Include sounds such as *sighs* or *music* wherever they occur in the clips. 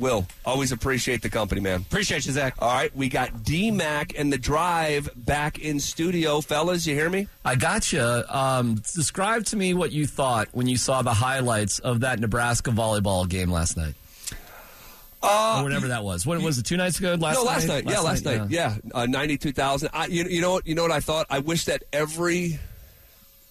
Will, always appreciate the company, man. Appreciate you, Zach. All right, we got D Mac and the Drive back in studio, fellas. You hear me? I gotcha. Um, describe to me what you thought when you saw the highlights of that Nebraska volleyball game last night. Uh, or whatever that was. What was it? Two nights ago? Last no, night? last night. yeah, last night. Yeah, uh, ninety-two thousand. You, you know what? You know what I thought? I wish that every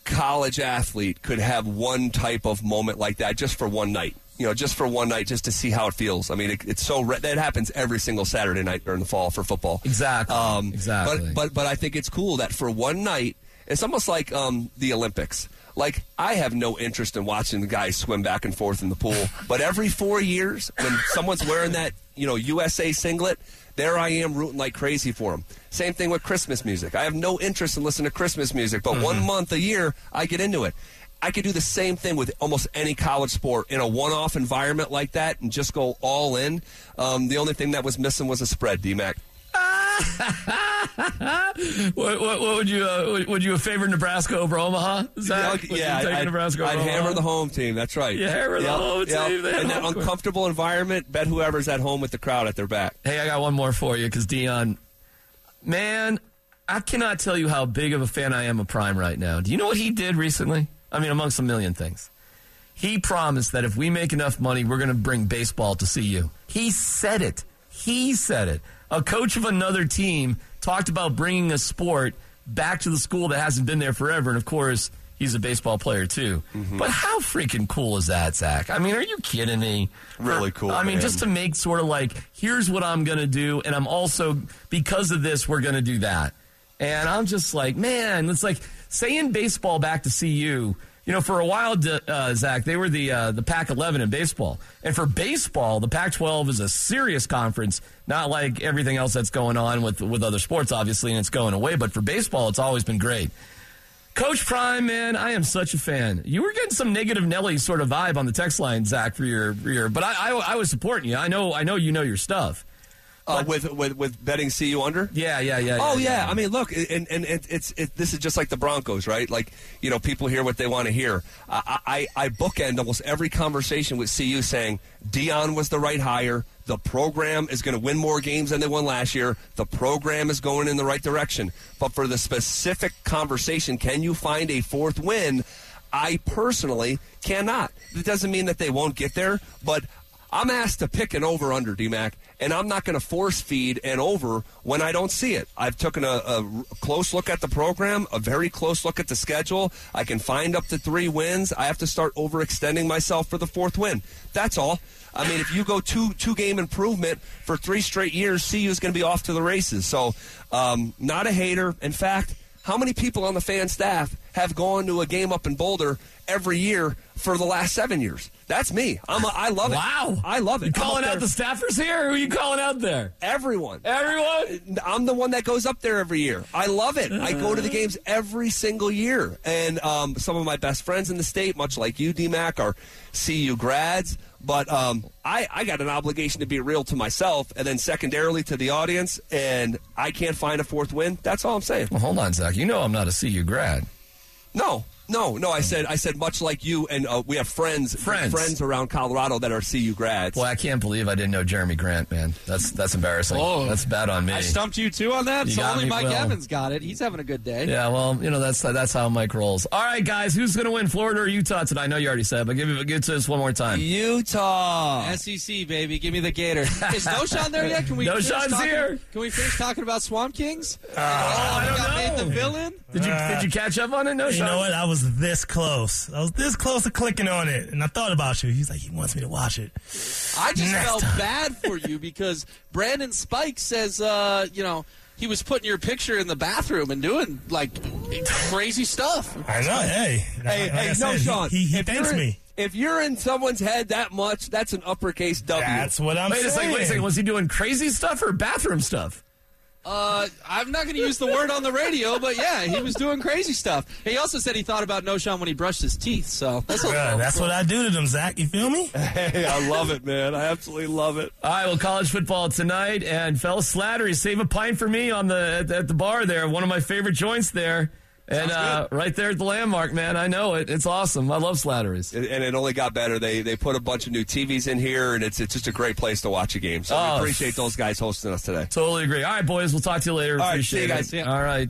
college athlete could have one type of moment like that just for one night. You know, just for one night, just to see how it feels. I mean, it, it's so re- that happens every single Saturday night during the fall for football. Exactly. Um, exactly. But but but I think it's cool that for one night, it's almost like um, the Olympics. Like I have no interest in watching the guys swim back and forth in the pool, *laughs* but every four years, when someone's wearing that you know USA singlet, there I am rooting like crazy for them. Same thing with Christmas music. I have no interest in listening to Christmas music, but one month a year I get into it. I could do the same thing with almost any college sport in a one-off environment like that and just go all in. Um, the only thing that was missing was a spread, D-Mac. *laughs* what, what, what would you uh, would- you have favored Nebraska over Omaha? Zach? You yeah, I'd, Nebraska I'd Omaha? hammer the home team. That's right. You hammer the home yep. team. They In that home court. uncomfortable environment, bet whoever's at home with the crowd at their back. Hey, I got one more for you because Deion, man, I cannot tell you how big of a fan I am of Prime right now. Do you know what he did recently? I mean, amongst a million things. He promised that if we make enough money, we're going to bring baseball to CU. He said it. He said it. A coach of another team talked about bringing a sport back to the school that hasn't been there forever. And of course, he's a baseball player too. Mm-hmm. But how freaking cool is that, Zach? I mean, are you kidding me? Really cool, I mean, man. just to make sort of like, here's what I'm going to do. And I'm also, because of this, we're going to do that. And I'm just like, man, it's like saying baseball back to CU. You know, for a while, uh, Zach, they were the uh, the Pac-11 in baseball, and for baseball, the Pac-12 is a serious conference. Not like everything else that's going on with with other sports, obviously, and it's going away. But for baseball, it's always been great. Coach Prime, man, I am such a fan. You were getting some negative Nelly sort of vibe on the text line, Zach, for your, for your but I, I I was supporting you. I know I know you know your stuff. Uh, with, with with betting CU under. Yeah, yeah, yeah. Oh yeah, I mean, look, and and it, it's it, this is just like the Broncos, right? Like you know, people hear what they want to hear. I, I I bookend almost every conversation with CU saying Deion was the right hire. The program is going to win more games than they won last year. The program is going in the right direction. But for the specific conversation, can you find a fourth win? I personally cannot. It doesn't mean that they won't get there, but I'm asked to pick an over under, DMAC, and I'm not going to force feed an over when I don't see it. I've taken a, a close look at the program, a very close look at the schedule. I can find up to three wins. I have to start overextending myself for the fourth win. That's all. I mean, if you go two two game improvement for three straight years, CU is going to be off to the races. So, um, not a hater. In fact, how many people on the fan staff have gone to a game up in Boulder every year for the last seven years? That's me. I'm a, I love it. Wow. I love it. You calling out the staffers here? Or who are you calling out there? everyone? Everyone? I'm the one that goes up there every year. I love it. I go to the games every single year. And um, some of my best friends in the state, much like you, DMAC, are CU grads. But um, I, I got an obligation to be real to myself and then secondarily to the audience. And I can't find a fourth win. That's all I'm saying. Well, hold on, Zach. You know I'm not a CU grad. No, no, no. I said, I said, much like you, and uh, we have friends, Friends. friends around Colorado that are CU grads. Well, I can't believe I didn't know Jeremy Grant, man. That's that's embarrassing. Oh. that's bad on me. I stumped you too on that. You so only me, Mike Will. Evans got it. He's having a good day. Yeah, well, you know that's that's how Mike rolls. All right, guys, who's going to win, Florida or Utah tonight? I know you already said, but give it give it to us one more time. Utah. SEC baby, give me the Gator. *laughs* Is Knowshon there yet? Can we? *laughs* finish Knowshon's talking- here. Can we finish talking about Swamp Kings? oh, I don't got made know. the villain. Did you did you catch up on it? No, You Sean? know what? I was this close. I was this close to clicking on it, and I thought about you. He's like, he wants me to watch it. I just Next felt time. bad for you *laughs* because Brandon Spikes says, uh, you know, he was putting your picture in the bathroom and doing like crazy stuff. I know. Hey, Hey, like hey, no, said, he- Sean. He, he if thanks you're in- me. If you're in someone's head that much, that's an uppercase W. That's what I'm Wait a saying. second, wait a second. Was he doing crazy stuff or bathroom stuff? Uh, I'm not going to use the word on the radio, but yeah, he was doing crazy stuff. He also said he thought about Knowshon when he brushed his teeth. So that's a Bruh, that's what I do to them, Zach. You feel me? *laughs* Hey, I love it, man. I absolutely love it. All right, well, college football tonight, and fellas Slattery, save a pint for me on the at, at the bar there, one of my favorite joints there. And uh, right there at the landmark, man, I know it. It's awesome. I love Slattery's. and and it only got better. They they put a bunch of new TVs in here, and it's it's just a great place to watch a game. So Oh. we appreciate those guys hosting us today. Totally agree. All right, boys, we'll talk to you later. All right, Appreciate see you guys. it. See. All right.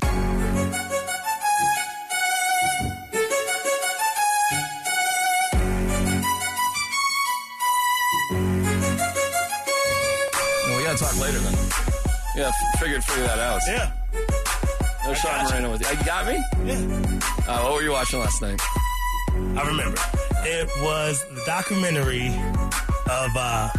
Well, we got to talk later then. Yeah, f- figured figure that out. Yeah. Knowshon got. Moreno with you. You got me? Yeah. Uh, what were you watching last night? I remember. It was the documentary of, uh,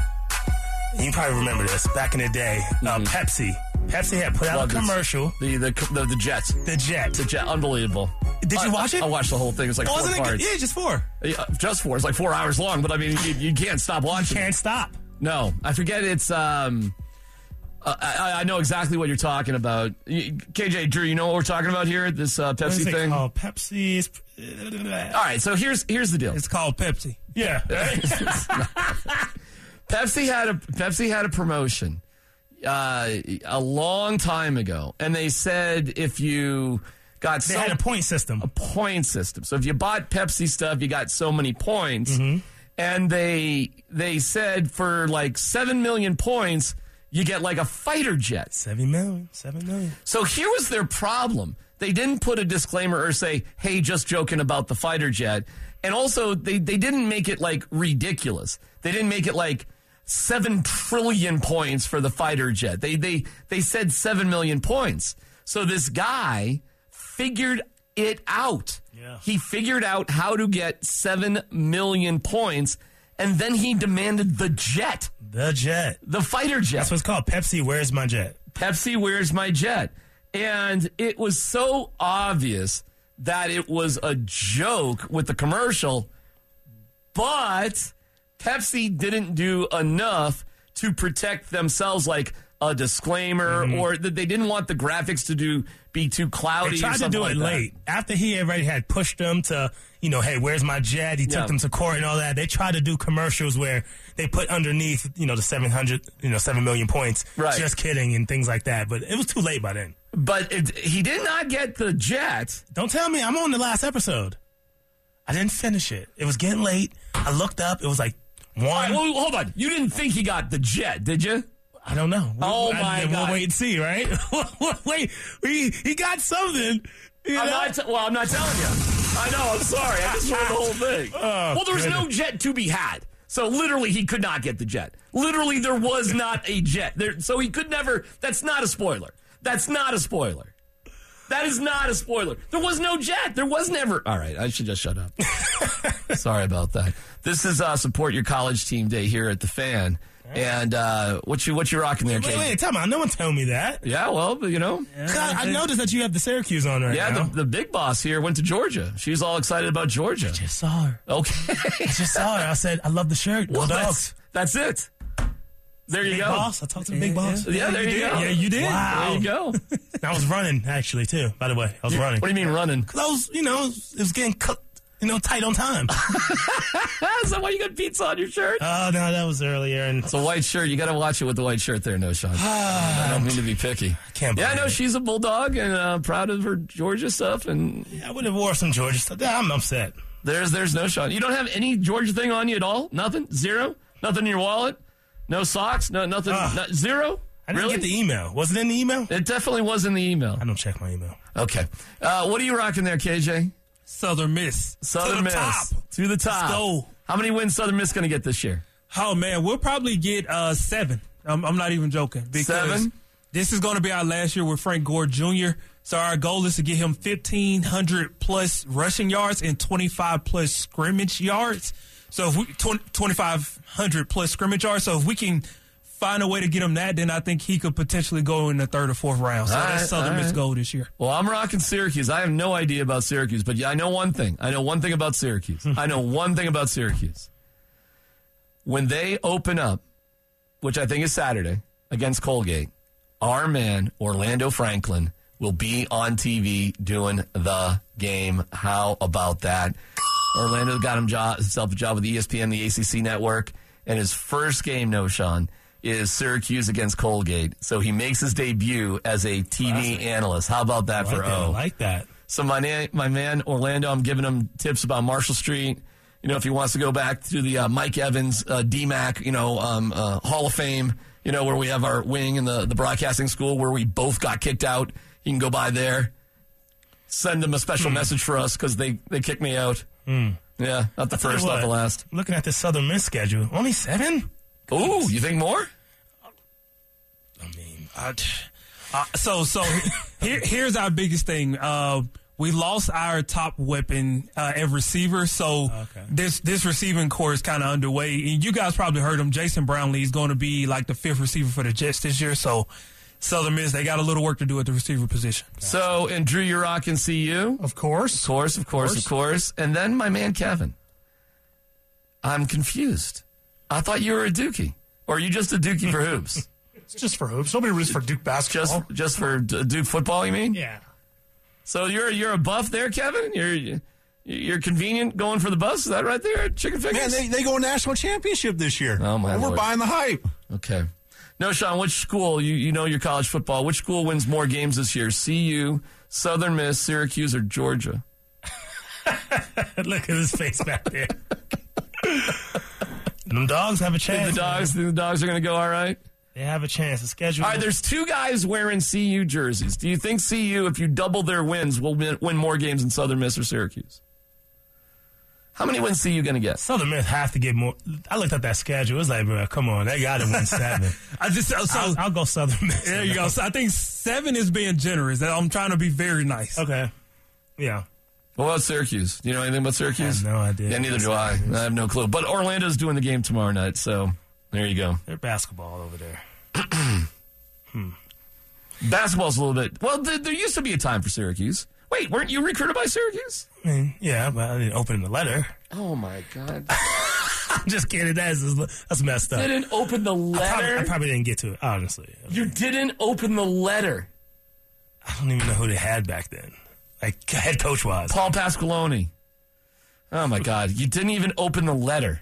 you probably remember this, back in the day, uh, Pepsi. Pepsi had put out a commercial, The the the, the Jets. the Jet. The Jet. Unbelievable. Did you I- watch it? I watched the whole thing. It was like Oh, four wasn't it? parts. good? Yeah, just four. Yeah, just four. It's like four hours long, but I mean, you, you can't stop watching. it. Can't stop. No, I forget. It's um, uh, I, I know exactly what you're talking about. KJ Drew, you know what we're talking about here? This uh, Pepsi thing. called? Pepsi. is- All right, so here's here's the deal. It's called Pepsi. Yeah. *laughs* Pepsi had a Pepsi had a promotion uh, a long time ago, and they said if you got they so had a point system. A point system. So if you bought Pepsi stuff, you got so many points. Mm-hmm. And they they said for like seven million points, you get like a fighter jet. Seven million. Seven million. So here was their problem. They didn't put a disclaimer or say, "Hey, just joking about the fighter jet," and also they they didn't make it like ridiculous. They didn't make it like seven trillion points for the fighter jet. They they they said seven million points. So this guy figured it out. Yeah. He figured out how to get seven million points, and then he demanded the jet, The Jet. the fighter jet. That's what it's called. Pepsi. Where's my jet? Pepsi, where's my jet? And it was so obvious that it was a joke with the commercial, but Pepsi didn't do enough to protect themselves, like a disclaimer, mm-hmm. or that they didn't want the graphics to do be too cloudy. They tried to do like it that. late. After he already had pushed them to, you know, hey, where's my jet? He Yeah. took them to court and all that. They tried to do commercials where they put underneath, you know, the 700, you know, 7 million points. Right. Just kidding and things like that. But it was too late by then. But it, he did not get the jet. Don't tell me I'm on the last episode. I didn't finish it. It was getting late. I looked up. It was like All right, one. well, hold on. You didn't think he got the jet, did you? I don't know. Oh, I- my We'll wait and see, right? *laughs* wait, he, he got something. You I'm not. T- well, I'm not telling you. I know. I'm sorry. I just ruined the whole thing. *laughs* Oh, well, there was no jet to be had. So literally, he could not get the jet. Literally, there was not a jet. There, so he could never. That's not a spoiler. That's not a spoiler. That is not a spoiler. There was no jet. There was never. All right, I should just shut up. *laughs* Sorry about that. This is uh, support your college team day here at the fan. And uh, what you what you rocking there, Wait, Kate? wait, tell me. No one told me that. Yeah, well, you know, God, I noticed that you have the Syracuse on right yeah, now. the, the big boss here went to Georgia. She's all excited about Georgia. just saw her. Okay. *laughs* I just saw her. I said, I love the shirt. Go well, dogs. that's, that's it. There you Big go. boss. I talked to the big boss. Yeah, there you did. go. Yeah, you did. Wow. There you go. *laughs* I was running actually too. By the way, I was running. What do you mean running? Cause I was, you know, it was getting cut, you know, tight on time. *laughs* Is that why you got pizza on your shirt? oh no, that was earlier, and It's a white shirt. You got to watch it with the white shirt there, no, Sean. *sighs* I don't mean to be picky. I can't Yeah, no, it. she's a bulldog and uh, proud of her Georgia stuff. And I would have wore some Georgia stuff. Yeah, I'm upset. there's there's no Sean. You don't have any Georgia thing on you at all? Nothing? Zero? Nothing in your wallet? No socks? No nothing? Not- zero? I didn't really? get the email. Was it in the email? it definitely was in the email. I don't check my email. Okay. Uh, what are you rocking there, KJ? Southern Miss. Southern to the Miss. top. To the top. go. How many wins Southern Miss going to get this year? Oh man, we'll probably get uh, seven. I'm, I'm not even joking because Seven? this is going to be our last year with Frank Gore Jr. So our goal is to get him 1,500 plus rushing yards and 25 plus scrimmage yards. So if we 20, 2,500 plus scrimmage yards. So if we can find a way to get him that, then I think he could potentially go in the third or fourth round. So All that's right, Southern Miss right. goal this year. Well, I'm rocking Syracuse. I have no idea about Syracuse, but I know one thing. I know one thing about Syracuse. I know *laughs* one thing about Syracuse. When they open up, which I think is Saturday against Colgate, our man Orlando Franklin will be on TV doing the game. How about that? Orlando got himself a job with E ESPN, the ACC network, and his first game, Knowshon, is Syracuse against Colgate. So he makes his debut as a TV analyst. How about that for that. I like that. So my na- my man Orlando, I'm giving him tips about Marshall Street. You know, if he wants to go back to the uh, Mike Evans uh, DMAC, you know, um, uh, Hall of Fame, you know, where we have our wing in the the broadcasting school where we both got kicked out. He can go by there. Send them a special message for us because they they kicked me out. Yeah, not the you first, not the last. Looking at the Southern Miss schedule, only seven. Ooh, you think more? I mean, I, Uh, so so here, here's our biggest thing. Uh, we lost our top weapon uh, at receiver, so Okay. this this receiving core is kind of underway. And you guys probably heard him. Jason Brownlee is going to be like the fifth receiver for the Jets this year. So Southern Miss they got a little work to do at the receiver position. So, and Drew, you're rocking CU. Of course. Of course, of course, of course. And then my man Kevin. I'm confused. I thought you were a Dookie. Or are you just a Dookie for hoops? *laughs* It's just for hoops. Nobody roots for Duke basketball. just for D- Duke football, you mean? yeah. So you're you're a buff there, Kevin? You're you're convenient going for the bus? Is that right there Chicken Fingers? Man, they, they go national championship this year. Oh, my And We're buying the hype. Okay. Knowshon, which school, you, you know your college football, which school wins more games this year? CU, Southern Miss, Syracuse, or Georgia? *laughs* look at his face back there. *laughs* Them dogs have a Think chance. the dogs, think the dogs are going to go all right? They have a chance. The schedule. All right, there's two guys wearing CU jerseys. Do you think CU, if you double their wins, will win, win more games than Southern Miss or Syracuse? How many wins CU going to get? Southern Miss have to get more. I looked at that schedule. It was like, bro, come on, they got to win seven. *laughs* I just so I'll, I'll go Southern Miss. there you go. So I think seven is being generous. I'm trying to be very nice. Okay. Yeah. What about Syracuse? Do you know anything about Syracuse? I have no idea. Yeah, neither do I. I have no clue. But Orlando's doing the game tomorrow night, so there you go. They're basketball over there. *clears throat* Hmm. Basketball's a little bit. Well, th- there used to be a time for Syracuse. Wait, weren't you recruited by Syracuse? I mean, yeah, but I didn't open the letter. Oh my God! *laughs* I'm just kidding. That's that's messed up. didn't open the I probably, letter. I probably didn't get to it, honestly. you didn't open the letter. I don't even know who they had back then. *laughs* Like head coach wise. Paul Pasqualoni. Oh my God! You didn't even open the letter.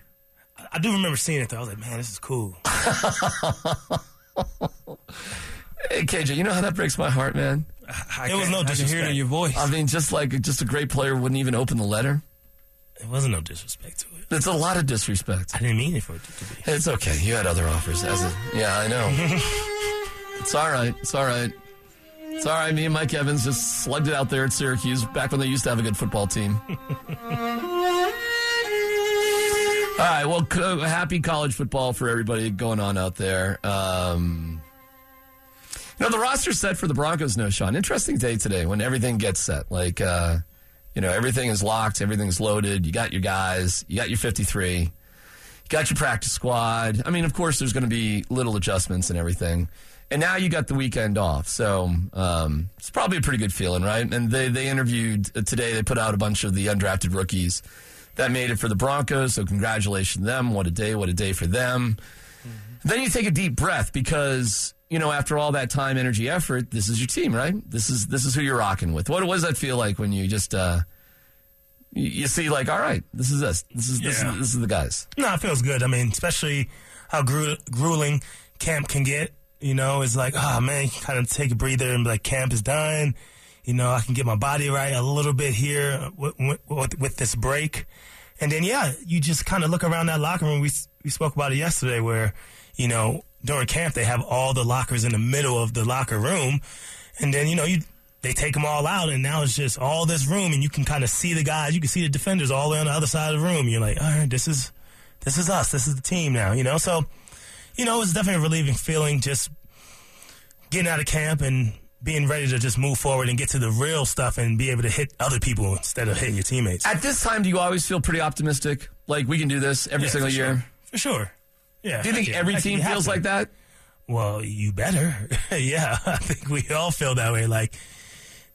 I do remember seeing it though. I was like, man, this is cool. *laughs* Hey, KJ, you know how that breaks my heart, man. I It was can- no I can hear it in your voice. I mean, just like just a great player wouldn't even open the letter. It wasn't no disrespect to it. It's a lot of disrespect. I didn't mean it for it to be. It's okay. You had other offers. As a, yeah, I know. *laughs* it's all right. It's all right. It's all right. Me and Mike Evans just slugged it out there at Syracuse back when they used to have a good football team. *laughs* all right. Well, co- happy college football for everybody going on out there. Um, you know, the roster's set for the Broncos, Knowshon. Interesting day today when everything gets set. Like, uh, you know, everything is locked, everything's loaded. You got your guys, you got your 53. You got your practice squad. I mean, of course, there's going to be little adjustments and everything. And now you got the weekend off, so um, it's probably a pretty good feeling, right? And they they interviewed uh, today. They put out a bunch of the undrafted rookies that made it for the Broncos. So congratulations to them. What a day! What a day for them. Then you take a deep breath because you know after all that time, energy, effort, this is your team, right? This is this is who you're rocking with. What, what does that feel like when you just uh, you, you see like, all right, this is us. This is this Yeah. is this is the guys. No, it feels good. I mean, especially how gru- grueling camp can get. You know, it's like, oh man, kind of take a breather and be like, camp is done. You know, I can get my body right a little bit here with, with, with this break. And then, yeah, you just kind of look around that locker room. We, we spoke about it yesterday where, you know, during camp, they have all the lockers in the middle of the locker room. And then, you know, you, they take them all out and now it's just all this room and you can kind of see the guys. You can see the defenders all the way on the other side of the room. You're like, all right, this is, this is us. This is the team now, you know? So, you know, it's definitely a relieving feeling just getting out of camp and being ready to just move forward and get to the real stuff and be able to hit other people instead of hitting your teammates. At this time, do you always feel pretty optimistic? Like we can do this every Yeah, single for year? Sure. For sure. Yeah. Do you think yeah. every team feels like that? Well, you better. *laughs* yeah, *laughs* I think we all feel that way. Like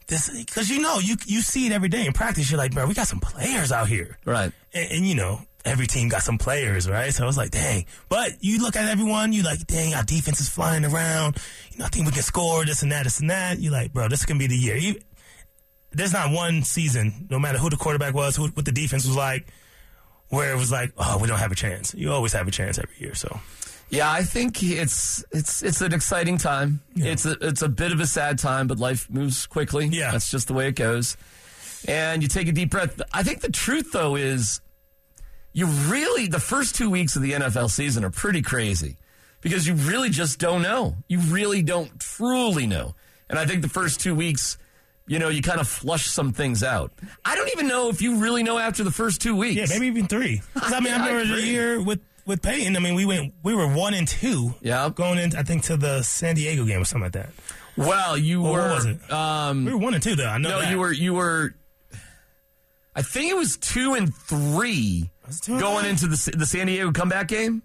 this, because you know, you you see it every day in practice. You're like, bro, we got some players out here, Right. and, and you know, every team got some players, right? So I was like, dang. But you look at everyone, you like, dang, our defense is flying around. You know, I think we can score this and that, this and that. You're like, bro, this can be the year. You, there's not one season, no matter who the quarterback was, who, what the defense was like, where it was like, oh, we don't have a chance. You always have a chance every year. So Yeah, I think it's it's it's an exciting time. It's a it's a bit of a sad time, but life moves quickly. Yeah. that's just the way it goes. and you take a deep breath. I think the truth, though, is you really, the first two weeks of the NFL season are pretty crazy because you really just don't know. You really don't truly know. And I think the first two weeks, you know, you kind of flush some things out. I don't even know if you really know after the first two weeks. Yeah, maybe even three. I *laughs* mean, I remember the year with with Peyton. I mean, we went we were one and two. Yeah. going in. I think to the San Diego game or something like that. Well, you Or were. was it? Um, We were one and two though. I know. no, that. you were. You were. I think it was two and three Was it two and going into the the San Diego comeback game.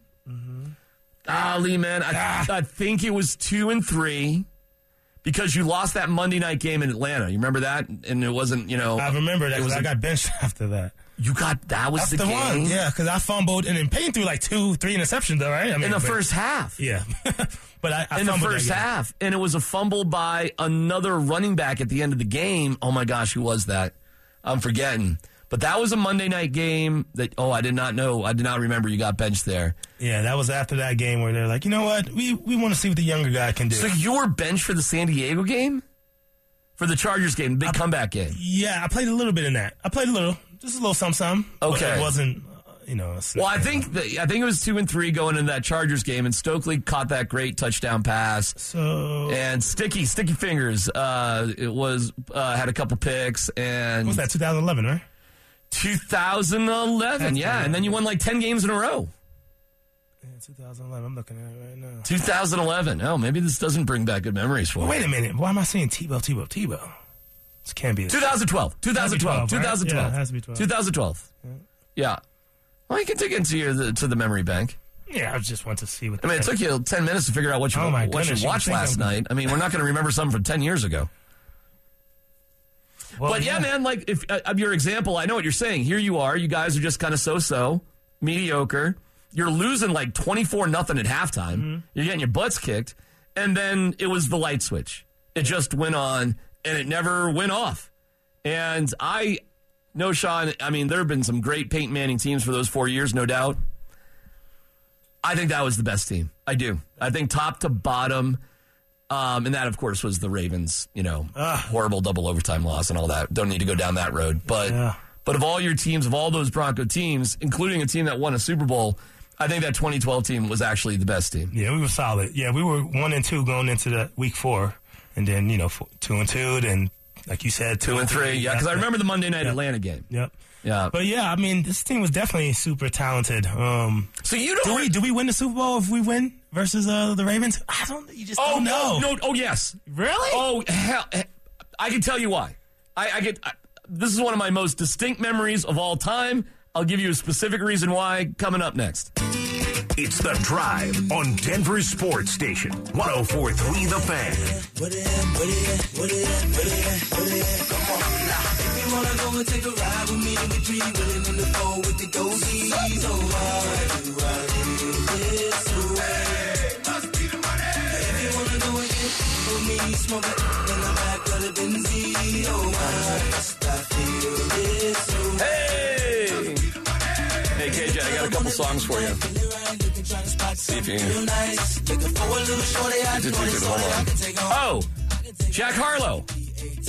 Golly, man, I, Ah. I think it was two and three because you lost that Monday night game in Atlanta. You remember that? And it wasn't, you know, I remember that. It was I got benched *laughs* after that. you got that was That's the, the, game one. Yeah, because I fumbled and then Peyton threw like two, three interceptions though, right? I mean, in the but- first half. Yeah, *laughs* but I, I in the first half, and it was a fumble by another running back at the end of the game. Oh my gosh, who was that? I'm forgetting. But that was a Monday night game that oh I did not know. I did not remember you got benched there. Yeah, that was after that game where they're like, you know what, we we want to see what the younger guy can do. So you were benched for the San Diego game, for the Chargers game, big comeback game. yeah, I played a little bit in that. I played a little, just a little something, Okay. it wasn't, you know. Well, I think that, I think it was two and three going into that Chargers game, and Stokley caught that great touchdown pass. so. And Sticky, Sticky Fingers, uh, it was uh, had a couple picks, and What was that 2011, right? 2011, That's yeah, right. and then you won like 10 games in a row. Yeah, 2011. I'm looking at it right now. 2011. Oh, maybe this doesn't bring back good memories for you. Wait a minute. Why am I saying Tebow, Tebow, Tebow? This can't be. 2012. 2012. 12, right? 2012. Yeah, it has to be 12. 2012. Yeah. Well, you can dig into your, the, to the memory bank. Yeah, I just want to see what. I mean, it took you 10 minutes to figure out what you, Oh, my what goodness, you you watched think last I'm- night. I mean, we're not going to remember something from 10 years ago. Well, But yeah, man, like if uh, of your example, I know what you're saying. Here you are, you guys are just kind of so-so, mediocre. You're losing like 24 nothing at halftime. Mm-hmm. You're getting your butts kicked, and then it was the light switch. It just went on, and it never went off. And I know, Sean. I mean, there have been some great Peyton Manning teams for those four years, no doubt. I think that was the best team. I do. I think top to bottom. Um, and that, of course, was the Ravens, you know, horrible double overtime loss and all that. Don't need to go down that road. But Yeah. but of all your teams, of all those Bronco teams, including a team that won a Super Bowl, I think that 2012 team was actually the best team. Yeah, we were solid. Yeah, we were one and two going into the week four, and then you know four, two and two, then like you said, Two and three. Yeah, because I remember the Monday night Atlanta game. Yep. Yeah. But yeah, I mean, this team was definitely super talented. Um, So you do don't. we do we win the Super Bowl if we win versus uh, the Ravens? I don't. You just oh no, no! Oh yes. Really? Oh hell! I can tell you why. I, I get. I, this is one of my most distinct memories of all time. I'll give you a specific reason why coming up next. It's The Drive on Denver Sports Station. 1043 The Fan. Hey! Hey, KJ, I got a couple songs for you. See if you can. Oh, Jack Harlow.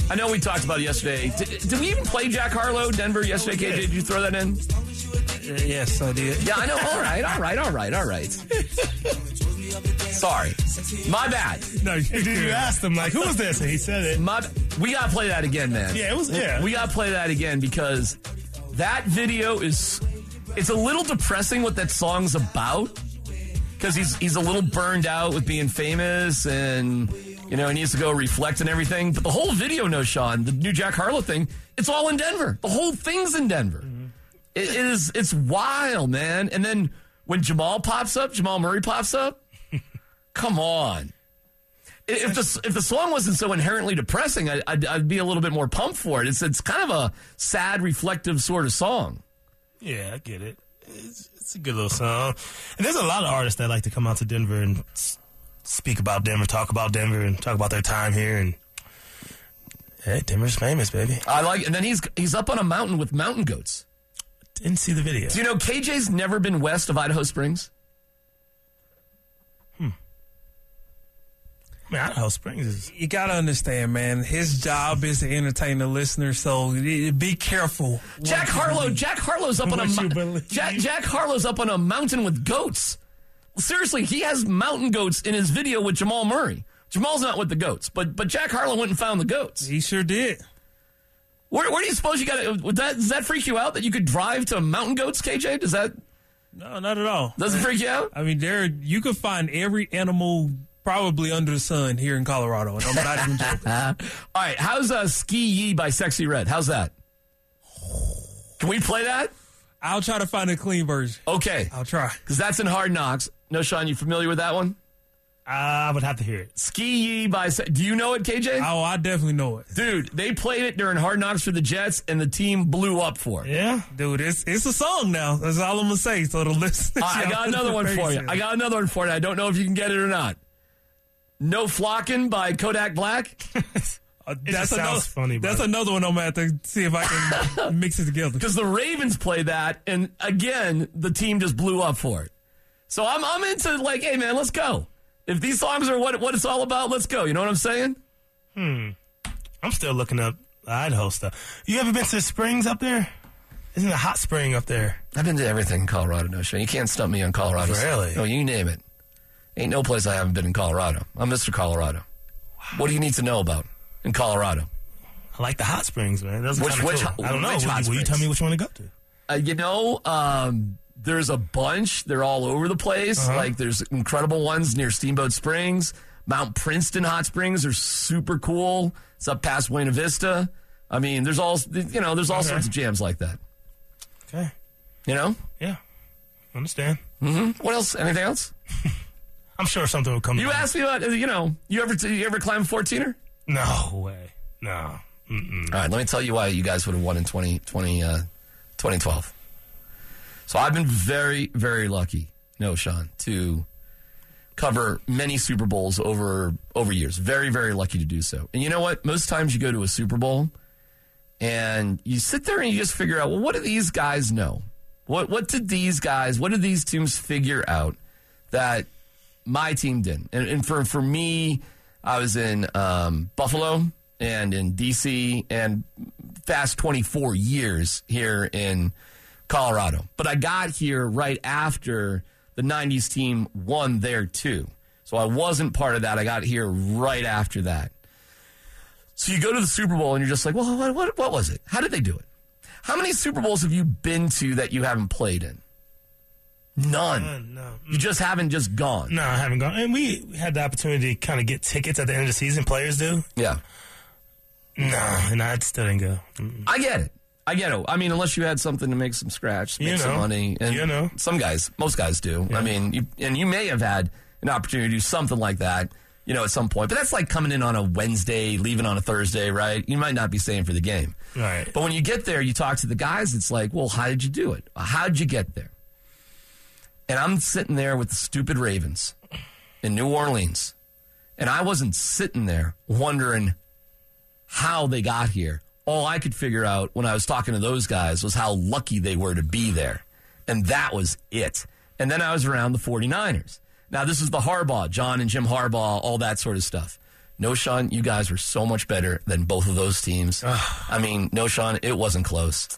I know we talked about it yesterday. Did, did we even play Jack Harlow, Denver, yesterday, KJ? Did you throw that in? Uh, yes, I did. Yeah, I know. All right, all right, all right, all right. *laughs* Sorry. My bad. No, you, you asked him like, who was this? And he said it. My, we got to play that again, man. Yeah, it was. Yeah, We got to play that again because that video is it's a little depressing what that song's about because he's he's a little burned out with being famous and you know he needs to go reflect and everything. But the whole video, Knowshon, the new Jack Harlow thing, it's all in Denver. The whole thing's in Denver. It, it is it's wild, man. And then when Jamal pops up, Jamal Murray pops up. come on. If the if the song wasn't so inherently depressing, I, I'd, I'd be a little bit more pumped for it. It's it's kind of a sad, reflective sort of song. Yeah, I get it. It's, it's a good little song. And there's a lot of artists that like to come out to Denver and speak about Denver, talk about Denver, and talk about their time here. And hey, Denver's famous, baby. I like, and then he's he's up on a mountain with mountain goats. Didn't see the video. Do you know KJ's never been west of Idaho Springs? Man, Idaho Springs is. You gotta understand, man. His job is to entertain the listener, so be careful. Jack Harlow. Jack Harlow's up on a you mo- Jack, Jack Harlow's up on a mountain with goats. Seriously, he has mountain goats in his video with Jamal Murray. Jamal's not with the goats, but but Jack Harlow went and found the goats. He sure did. Where, where do you suppose you got to? Would that does that freak you out that you could drive to mountain goats, KJ? Does that No, not at all. doesn't freak you out? I mean, there you could find every animal probably under the sun here in Colorado, and I'm not even joking. *laughs* All right, how's uh, SkeeYee by Sexyy Red? How's that? Can we play that? I'll try to find a clean version. Okay, I'll try. because that's in Hard Knocks. Knowshon, you familiar with that one? I would have to hear it. Ski Yee by. Se- Do you know it, KJ? Oh, I definitely know it, Dude, they played it during Hard Knocks for the Jets, and the team blew up for it. Yeah. dude. It's it's a song now. That's all I'm gonna say. So the listeners, All right, I got another one for you. I got another one for you. I don't know if you can get it or not. No Flocking by Kodak Black. *laughs* Uh, just that's sounds another funny, That's bro. another one I'm gonna have to see if I can *laughs* mix it together. Because the Ravens play that, and again, the team just blew up for it. So I'm, I'm into like, hey man, let's go. If these songs are what what it's all about, let's go. You know what I'm saying? Hmm. I'm still looking up Idaho stuff. You ever been to the springs up there? Isn't it a hot spring up there? I've been to everything in Colorado, no shit. You can't stump me on Colorado. Really? No, you name it. Ain't no place I haven't been in Colorado. I'm Mr. Colorado. What do you need to know about in Colorado? I like the hot springs, man. Are Which- which cool. I don't know. which Will, will you tell me which one to go to? Uh, you know, um, there's a bunch. They're all over the place. Like there's incredible ones near Steamboat Springs. Mount Princeton Hot Springs are super cool. It's up past Buena Vista. I mean, there's all you know. There's all Okay. sorts of jams like that. Okay. You know. Yeah. Understand. What else? Anything else? *laughs* I'm sure something will come. Up. You asked me about. You know, you ever you ever climb 14er? No way. No. Mm-mm. All right, let me tell you why you guys would have won in 20, 20, uh, 2012. So I've been very, very lucky, Knowshon, to cover many Super Bowls over over years. Very, very lucky to do so. And you know what? Most times you go to a Super Bowl and you sit there and you just figure out, well, what do these guys know? What what did these guys, what did these teams figure out that my team didn't? And, and for for me, I was in um, Buffalo and in DC and fast 24 years here in Colorado. But I got here right after the 90s team won there too. So I wasn't part of that. I got here right after that. So you go to the Super Bowl and you're just like, well, what, what, what was it? How did they do it? How many Super Bowls have you been to that you haven't played in? None. No. You mm. just haven't just gone. No, I haven't gone. And we had the opportunity to kind of get tickets at the end of the season. Players do. Yeah. No, and I still didn't go. Mm-mm. I get it. I get it. I mean, unless you had something to make some scratch, make You some money, and You know. some guys, most guys do. I mean, you, and you may have had an opportunity to do something like that, you know, at some point. But that's like coming in on a Wednesday, leaving on a Thursday, right? You might not be staying for the game. Right. But when you get there, you talk to the guys. It's like, well, how did you do it? How did you get there? And I'm sitting there with the stupid Ravens in New Orleans, and I wasn't sitting there wondering how they got here. All I could figure out when I was talking to those guys was how lucky they were to be there. And that was it. And then I was around the 49ers. Now, this is the Harbaugh, John and Jim Harbaugh, all that sort of stuff. Knowshon, you guys were so much better than both of those teams. I mean, Knowshon, it wasn't close.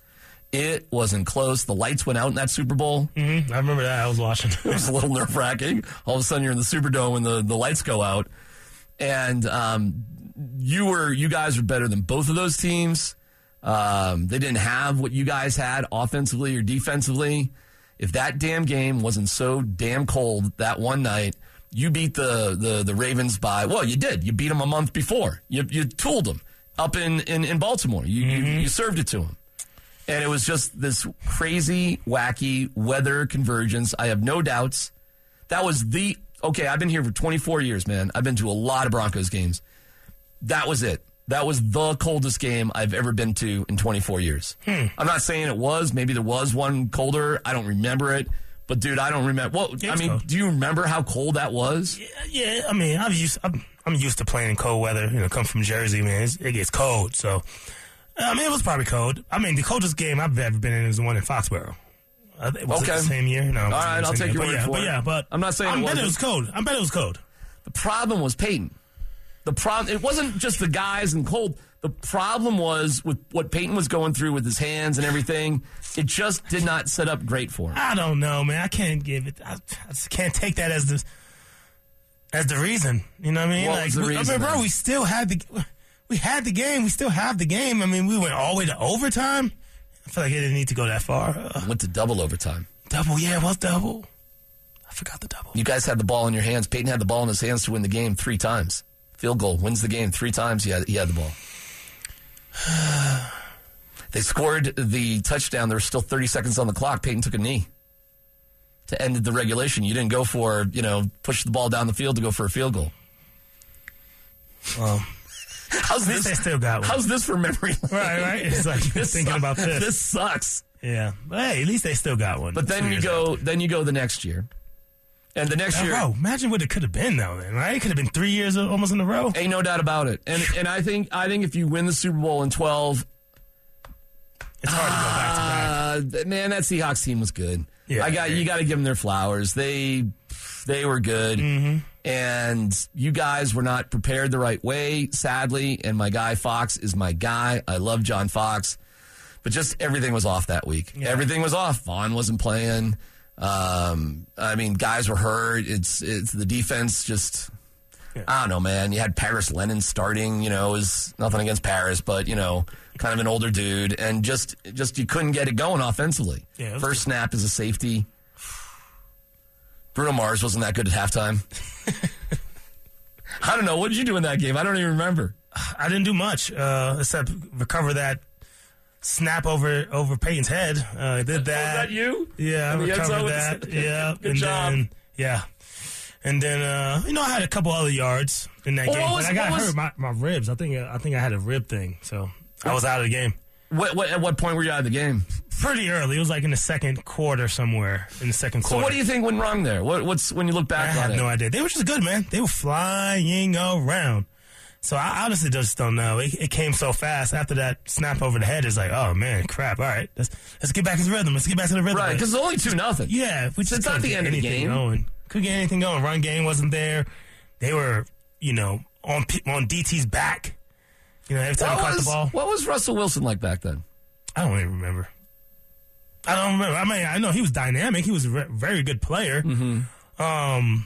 It wasn't close. The lights went out in that Super Bowl. Mhm. I remember that. I was watching. *laughs* It was a little nerve wracking. All of a sudden, you're in the Superdome and the, the lights go out, and um, you were you guys were better than both of those teams. Um, they didn't have what you guys had offensively or defensively. If that damn game wasn't so damn cold that one night, you beat the the, the Ravens by well, you did. You beat them a month before. You you tooled them up in in, in Baltimore. You, you you served it to them. And it was just this crazy, wacky weather convergence. I have no doubts. That was the okay. I've been here for 24 years, man. I've been to a lot of Broncos games. That was it. That was the coldest game I've ever been to in 24 years. Hmm. I'm not saying it was. Maybe there was one colder. I don't remember it. But dude, I don't remember. Well, Yeah, I mean, cold. do you remember how cold that was? yeah, I mean, I'm used. I'm, I'm used to playing in cold weather. You know, come from Jersey, man. It's, it gets cold, so I mean, it was probably cold. I mean, the coldest game I've ever been in is the one in Foxborough. Uh, was Okay. it the same year? No. All right, I'll take your but word yeah, for but it. yeah, but I'm not saying I it bet it was cold. I bet it was cold. The problem was Peyton. The problem it wasn't just the guys and cold. The problem was with what Peyton was going through with his hands and everything. It just did not set up great for him. I don't know, man. I can't give it. I, I just can't take that as the as the reason. You know what I mean? What like, was the reason, I mean, bro, we still had the we had the game. We still have the game. I mean, we went all the way to overtime. I feel like it didn't need to go that far. Uh, Went to double overtime. double, yeah, it was double. I forgot the double. You guys had the ball in your hands. Peyton had the ball in his hands to win the game three times. Field goal wins the game three times. He had, he had the ball. *sighs* they scored the touchdown. There was still 30 seconds on the clock. Peyton took a knee to end the regulation. You didn't go for, you know, push the ball down the field to go for a field goal. Well, How's this? they still got one. How's this for memory? lane? Right, right. It's like *laughs* This thinking sucks. about this. This sucks. Yeah, but hey, at least they still got one. But then you go, after. then you go the next year, and the next Oh, year, bro, imagine what it could have been though. Then right, it could have been three years almost in a row. Ain't no doubt about it. And and I think I think if you win the Super Bowl in twelve, It's hard to go back to back. uh, man, that Seahawks team was good. Yeah, I got you. Got to give them their flowers. They they were good, Mm-hmm. And you guys were not prepared the right way, sadly. And my guy Fox is my guy. I love John Fox, but just everything was off that week. Everything was off. Von wasn't playing. Um, I mean, guys were hurt. It's it's the defense just. I don't know, man. You had Paris Lenon starting. You know, it was nothing against Paris, but you know, kind of an older dude, and just just you couldn't get it going offensively. Yeah, it First snap is a safety. Bruno Mars wasn't that good at halftime. *laughs* I don't know. What did you do in that game? I don't even remember. I didn't do much uh, except recover that snap over over Peyton's head. Uh, I did *laughs* that. Was that you? Yeah, I In the end zone recovered that. *laughs* the- yeah, Good and job. then yeah, and then uh, you know I had a couple other yards in that Well, game. was- I got was- hurt my, my ribs. I think I think I had a rib thing, so I was out of the game What, what, at what point were you out of the game? pretty early. It was like in the second quarter somewhere in the second quarter. So what do you think went wrong there? What, what's when you look I back on have it? no idea. They were just good, man. They were flying around. So I honestly just don't know. It, it came so fast after that snap over the head. It's like, oh man, crap. All right, let's let's get back to the rhythm. Let's get back to the rhythm. right, because it's only two nothing. yeah, we just it's not couldn't the get end of the anything game. Going. Couldn't get anything going. Run game wasn't there. They were, you know, on on DT's back. You know, every time What he caught was, the ball, what was Russell Wilson like back then? I don't even remember. I don't remember. I mean, I know he was dynamic. He was a re- very good player. Mm-hmm. Um,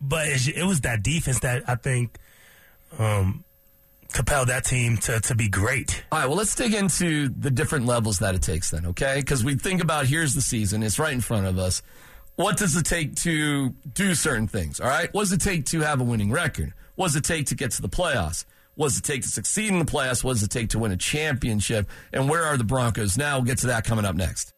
but it, it was that defense that I think um, compelled that team to, to be great. All right, well, let's dig into the different levels that it takes then, okay? Because we think about here's the season, it's right in front of us. What does it take to do certain things, all right? What does it take to have a winning record? What does it take to get to the playoffs? What does it take to succeed in the playoffs? What does it take to win a championship? And where are the Broncos now? We'll get to that coming up next.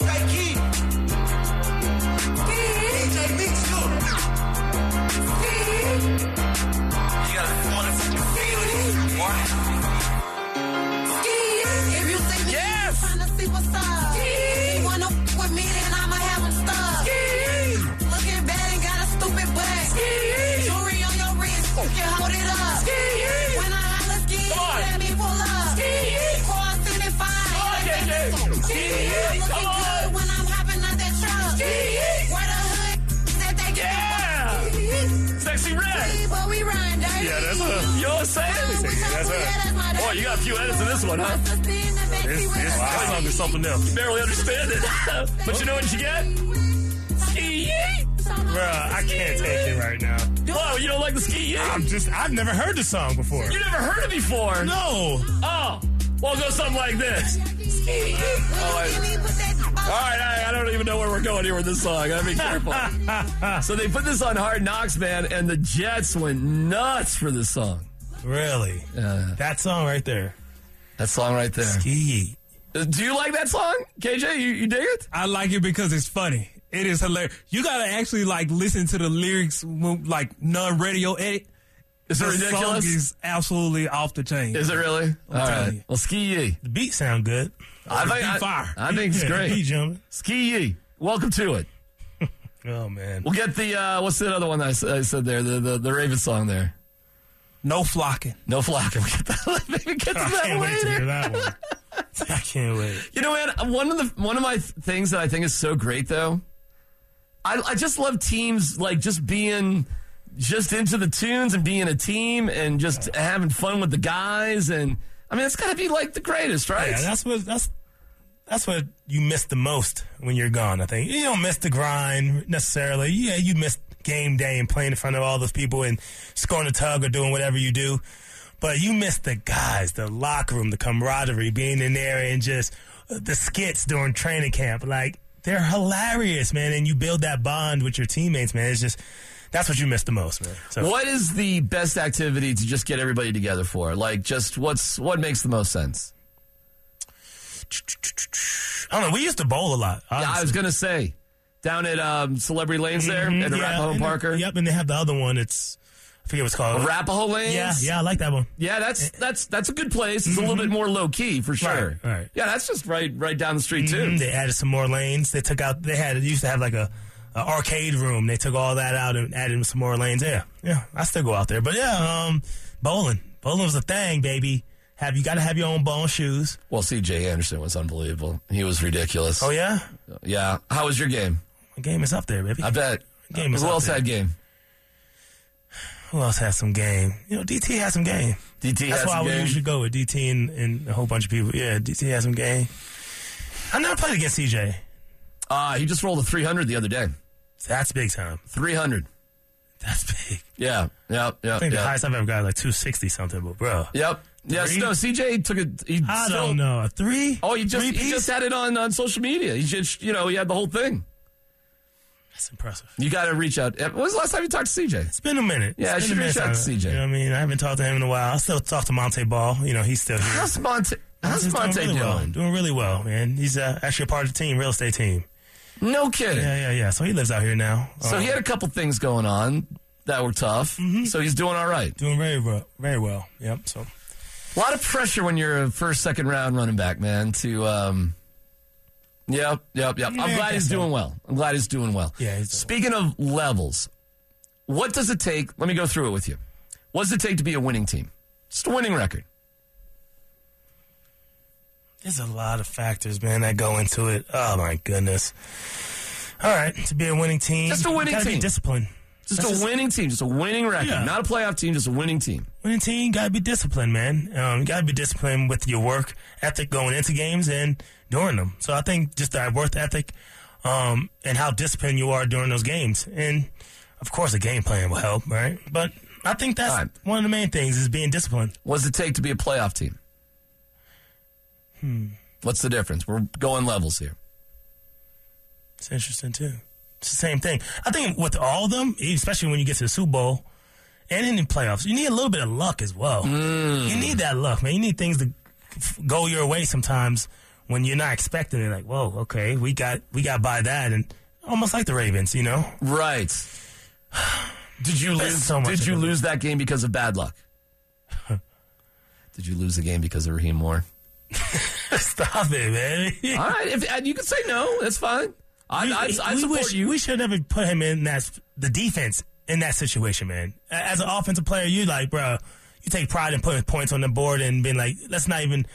Yes! A, you know what I'm saying? That's. Boy, oh, you got a few edits in this one, huh? That song is something else. Barely understand it. *laughs* but you know what you get? Ski Bruh, I can't take it right now. Whoa, you don't like the ski I'm just, I've never heard the song before. You never heard it before? No. Oh, well, go something like this. Oh, All right, I, I don't even know where we're going here with this song. Gotta be careful. *laughs* so they put this on Hard Knocks, man, and the Jets went nuts for this song. Really? Yeah. That song right there. That song right there. Ski. Uh, Do you like that song, KJ? You, you dig it? I like it because it's funny. It is hilarious. You gotta actually like listen to the lyrics, when, like non-radio edit. Is it The ridiculous? Song is absolutely off the chain. Is it really? All telling right. you. Well, ski ye. The beat sound good. I think, I, fire. I think it's great. jumping. Ski ye. Welcome to it. *laughs* Oh man. We'll get the uh, what's the other one that I, I said there? The, the the Raven song there. No flocking. No flocking. *laughs* We get that. Maybe get to I that can't wait to later. that one. I can't wait. You know, man, one of the one of my th- things that I think is so great though, I, I just love teams like just being just into the tunes and being a team and just having fun with the guys. And I mean, it's got to be like the greatest, right? Yeah, that's what that's that's what you miss the most when you're gone. I think you don't miss the grind necessarily. Yeah, you miss game day and playing in front of all those people and scoring a tug or doing whatever you do. But you miss the guys, the locker room, the camaraderie, being in there and just uh, the skits during training camp. Like they're hilarious, man. And you build that bond with your teammates, man. It's just that's what you miss the most, man. So What is the best activity to just get everybody together for? Like, just what's what makes the most sense? I don't know. We used to bowl a lot. Yeah, I was gonna say down at um, Celebrity Lanes there Mhm, at yeah, Arapahoe and Parker. then- Yep, and they have the other one. It's I forget what's called. Arapahoe Lanes. Yeah, yeah, I like that one. Yeah, that's that's that's a good place. It's a little bit more low key for sure. Mm-hmm. Right, right. Yeah, that's just right right down the street too. Mhm, They added some more lanes. They took out. They had. Used to have like a, a arcade room. They took all that out and added some more lanes. Yeah, yeah. I still go out there, but yeah, um, bowling. Bowling was a thing, baby. Have you got to have your own bowling shoes? Well, C.J. Anderson was unbelievable. He was ridiculous. Oh yeah, Yeah. How was your game? The game is up there, baby. I bet. Game is Who up else there. had game? Who else has some game? You know, DT has some game. DT has. That's had why some we game? usually go with DT and, and a whole bunch of people. Yeah, DT has some game. I never played against CJ. Uh, he just rolled a 300 the other day. That's big time. 300. That's big. Yeah. Yep. Yep. I think the highest I've ever got is like 260 something, but bro. Yep. Yes. Three? No. CJ took it. I still, don't know. A three? Oh, he just he just had it on on social media. He just you know he had the whole thing. That's impressive. You got to reach out. When was the last time you talked to CJ? It's been a minute. Yeah, I It's should been a reach out to CJ. You know what I mean? I haven't talked to him in a while. I still talk to Monte Ball. You know, he's still here. How's Monte? How's Monte doing doing? really well. Doing really well, man. He's uh, actually a part of the team, real estate team. No kidding. Yeah, yeah, yeah. So he lives out here now. So Um, he had a couple things going on that were tough. Mm-hmm. So he's doing all right. doing very well. Very well. Yep. So A lot of pressure when you're a first, second round running back, man. To um, yep, yep, yep. I'm glad he's doing well. I'm glad he's doing well. Yeah, Speaking of levels, what does it take? Let me go through it with you. What does it take to be a winning team? Just a winning record. there's a lot of factors, man, that go into it. Oh my goodness. All right, to be a winning team, Just a winning you gotta team. Be disciplined. Just That's a winning team. Just a winning record. Yeah. Not a playoff team. Just a winning team. winning team, gotta be disciplined, man. Um, you gotta be disciplined with your work ethic going into games and during them. So I think just that work ethic, um, and how disciplined you are during those games. And of course, the game plan will help, right? But I think that's right. one of the main things is being disciplined. What does it take to be a playoff team? Hmm. What's the difference? We're going levels here. It's interesting too. It's the same thing. I think with all of them, especially when you get to the Super Bowl and in the playoffs, you need a little bit of luck as well. Mm. You need that luck, man. You need things to f- go your way sometimes when you're not expecting it. Like, whoa, okay, we got we got by that, and almost like the Ravens, you know. Right. *sighs* Did you lose? so much did you lose that game because of bad luck? *laughs* did you lose the game because of Rahim Moore? *laughs* Stop it, man. All right, if and you can say no, that's fine. I, I, I we support wish, you. We should never put him in that the defense in that situation, man. As an offensive player, you like, bro, you take pride in putting points on the board and being like, let's not even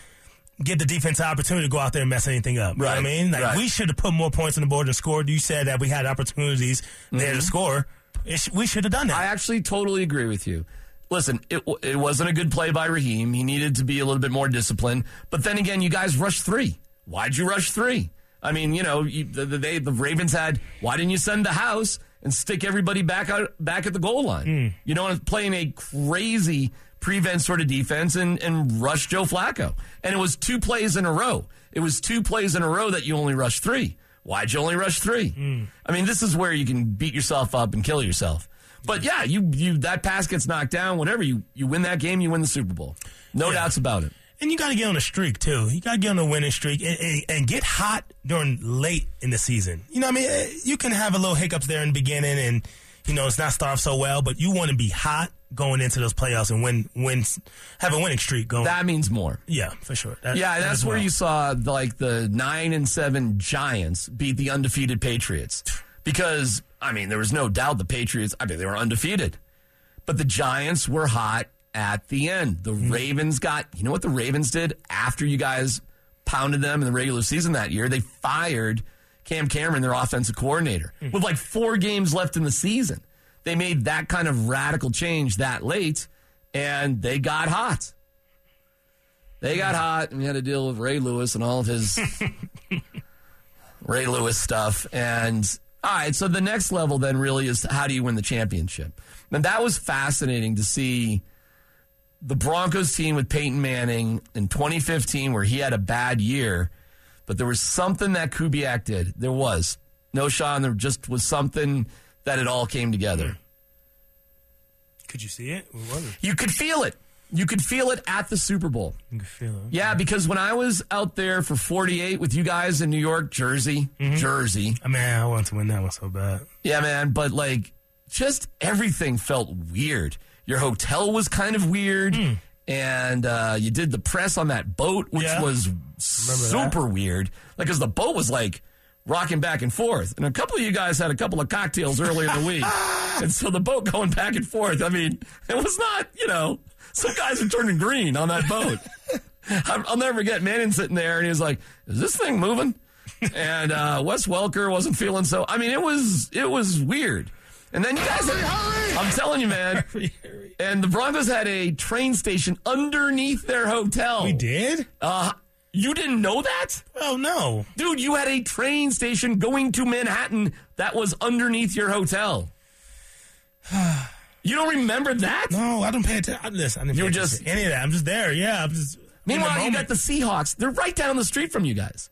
give the defense an opportunity to go out there and mess anything up. You know what I mean? Like right. we should have put more points on the board and scored. You said that we had opportunities there to score. It sh- we should have done that. Mm-hmm. I actually totally agree with you. Listen, it, w- it wasn't a good play by Rahim. He needed to be a little bit more disciplined. But then again, you guys rushed three. Why'd you rush three? I mean, you know, you, the, the, they, the Ravens had. Why didn't you send the house and stick everybody back out back at the goal line? Hmm. You know, playing a crazy prevent sort of defense and and rush Joe Flacco. And it was two plays in a row. It was two plays in a row that you only rushed three. Why'd you only rush three? Hmm. I mean, this is where you can beat yourself up and kill yourself. But yeah, you you that pass gets knocked down. Whatever you you win that game, you win the Super Bowl. No Yeah. doubts about it. And you got to get on a streak too. You got to get on a winning streak and, and, and get hot during late in the season. You know, what I mean, Eh, you can have a little hiccups there in the beginning, and you know it's not start off so well. But you want to be hot going into those playoffs and win, win, have a winning streak going. That means more. yeah, for sure. That- Yeah, that's where well. you saw like the nine and seven Giants beat the undefeated Patriots. Because I mean, there was no doubt the Patriots. I mean, they were undefeated, but the Giants were hot at the end. The Mm-hmm. Ravens got. You know what the Ravens did after you guys pounded them in the regular season that year? They fired Cam Cameron, their offensive coordinator, Mm. with like four games left in the season. they made that kind of radical change that late, and they got hot. They got hot, and we had to deal with Ray Lewis and all of his *laughs* Ray Lewis stuff. And all right, so the next level then really is how do you win the championship? And that was fascinating to see the Broncos team with Peyton Manning in 2015, where he had a bad year, but there was something that Kubiak did. There was. Knowshon, there just was something that it all came together. Could you see it? What was it? You could feel it. You could feel it at the Super Bowl. You could feel it. Yeah, because when I was out there for 48 with you guys in New York, Jersey, mm-hmm. Jersey, I mean, I want to win that one so bad. yeah, man, but like just everything felt weird. Your hotel was kind of weird, and uh, you did the press on that boat, which Yeah. was super weird. Like, because the boat was like rocking back and forth, and a couple of you guys had a couple of cocktails earlier in the week, *laughs* and so the boat going back and forth. I mean, it was not, you know, some guys are turning green on that boat. *laughs* I'll I'll never forget Manning sitting there, and he was like, "Is this thing moving?" and uh, Wes Welker wasn't feeling so. I mean, it was it was weird. And then you guys, I'm telling you, man. *laughs* And the Broncos had a train station underneath their hotel. We did? Uh, you didn't know that, Oh, no. dude? You had a train station going to Manhattan that was underneath your hotel. *sighs* You don't remember that? No, I don't pay attention. Listen, I didn't You pay were just- any of that. I'm just there. Yeah, I'm just. I'm in the Meanwhile, you got the Seahawks. They're right down the street from you guys.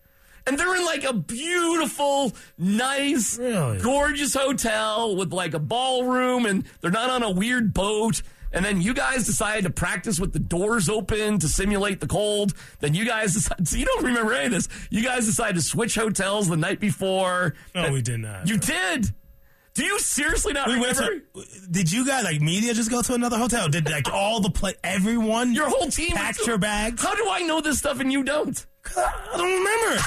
And they're in like a beautiful, nice, Really? gorgeous hotel with like a ballroom and they're not on a weird boat. And then you guys decided to practice with the doors open to simulate the cold. Then you guys decided, *laughs* so you don't remember any of this. You guys decided to switch hotels the night before. No, we did not. You did. Do you seriously not We remember? to, did you guys like media just go to another hotel? Did like all the play everyone Your whole team packed your bags? How do I know this stuff and you don't? I don't remember.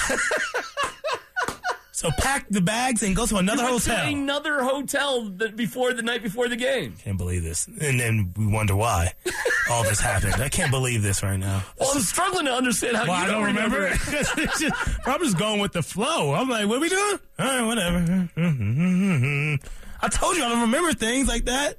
so pack the bags and go to another went to hotel. another hotel the, before the night before the game. Can't believe this. And then we wonder why all this happened. I can't believe this right now. Well, I'm struggling to understand how Well, you I don't remember. it. *laughs* Just- I'm just going with the flow. I'm like, what are we doing? All right, whatever. *laughs* I told you I don't remember things like that.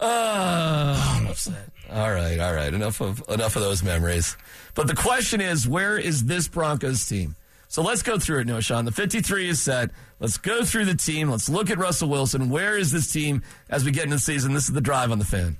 Uh, *sighs* I'm upset. All right, all right. Enough of enough of those memories. But the question is, where is this Broncos team? So let's go through it, Knowshon. The 53 is set. Let's go through the team. Let's look at Russell Wilson. Where is this team as we get into the season? This is the drive on the fan.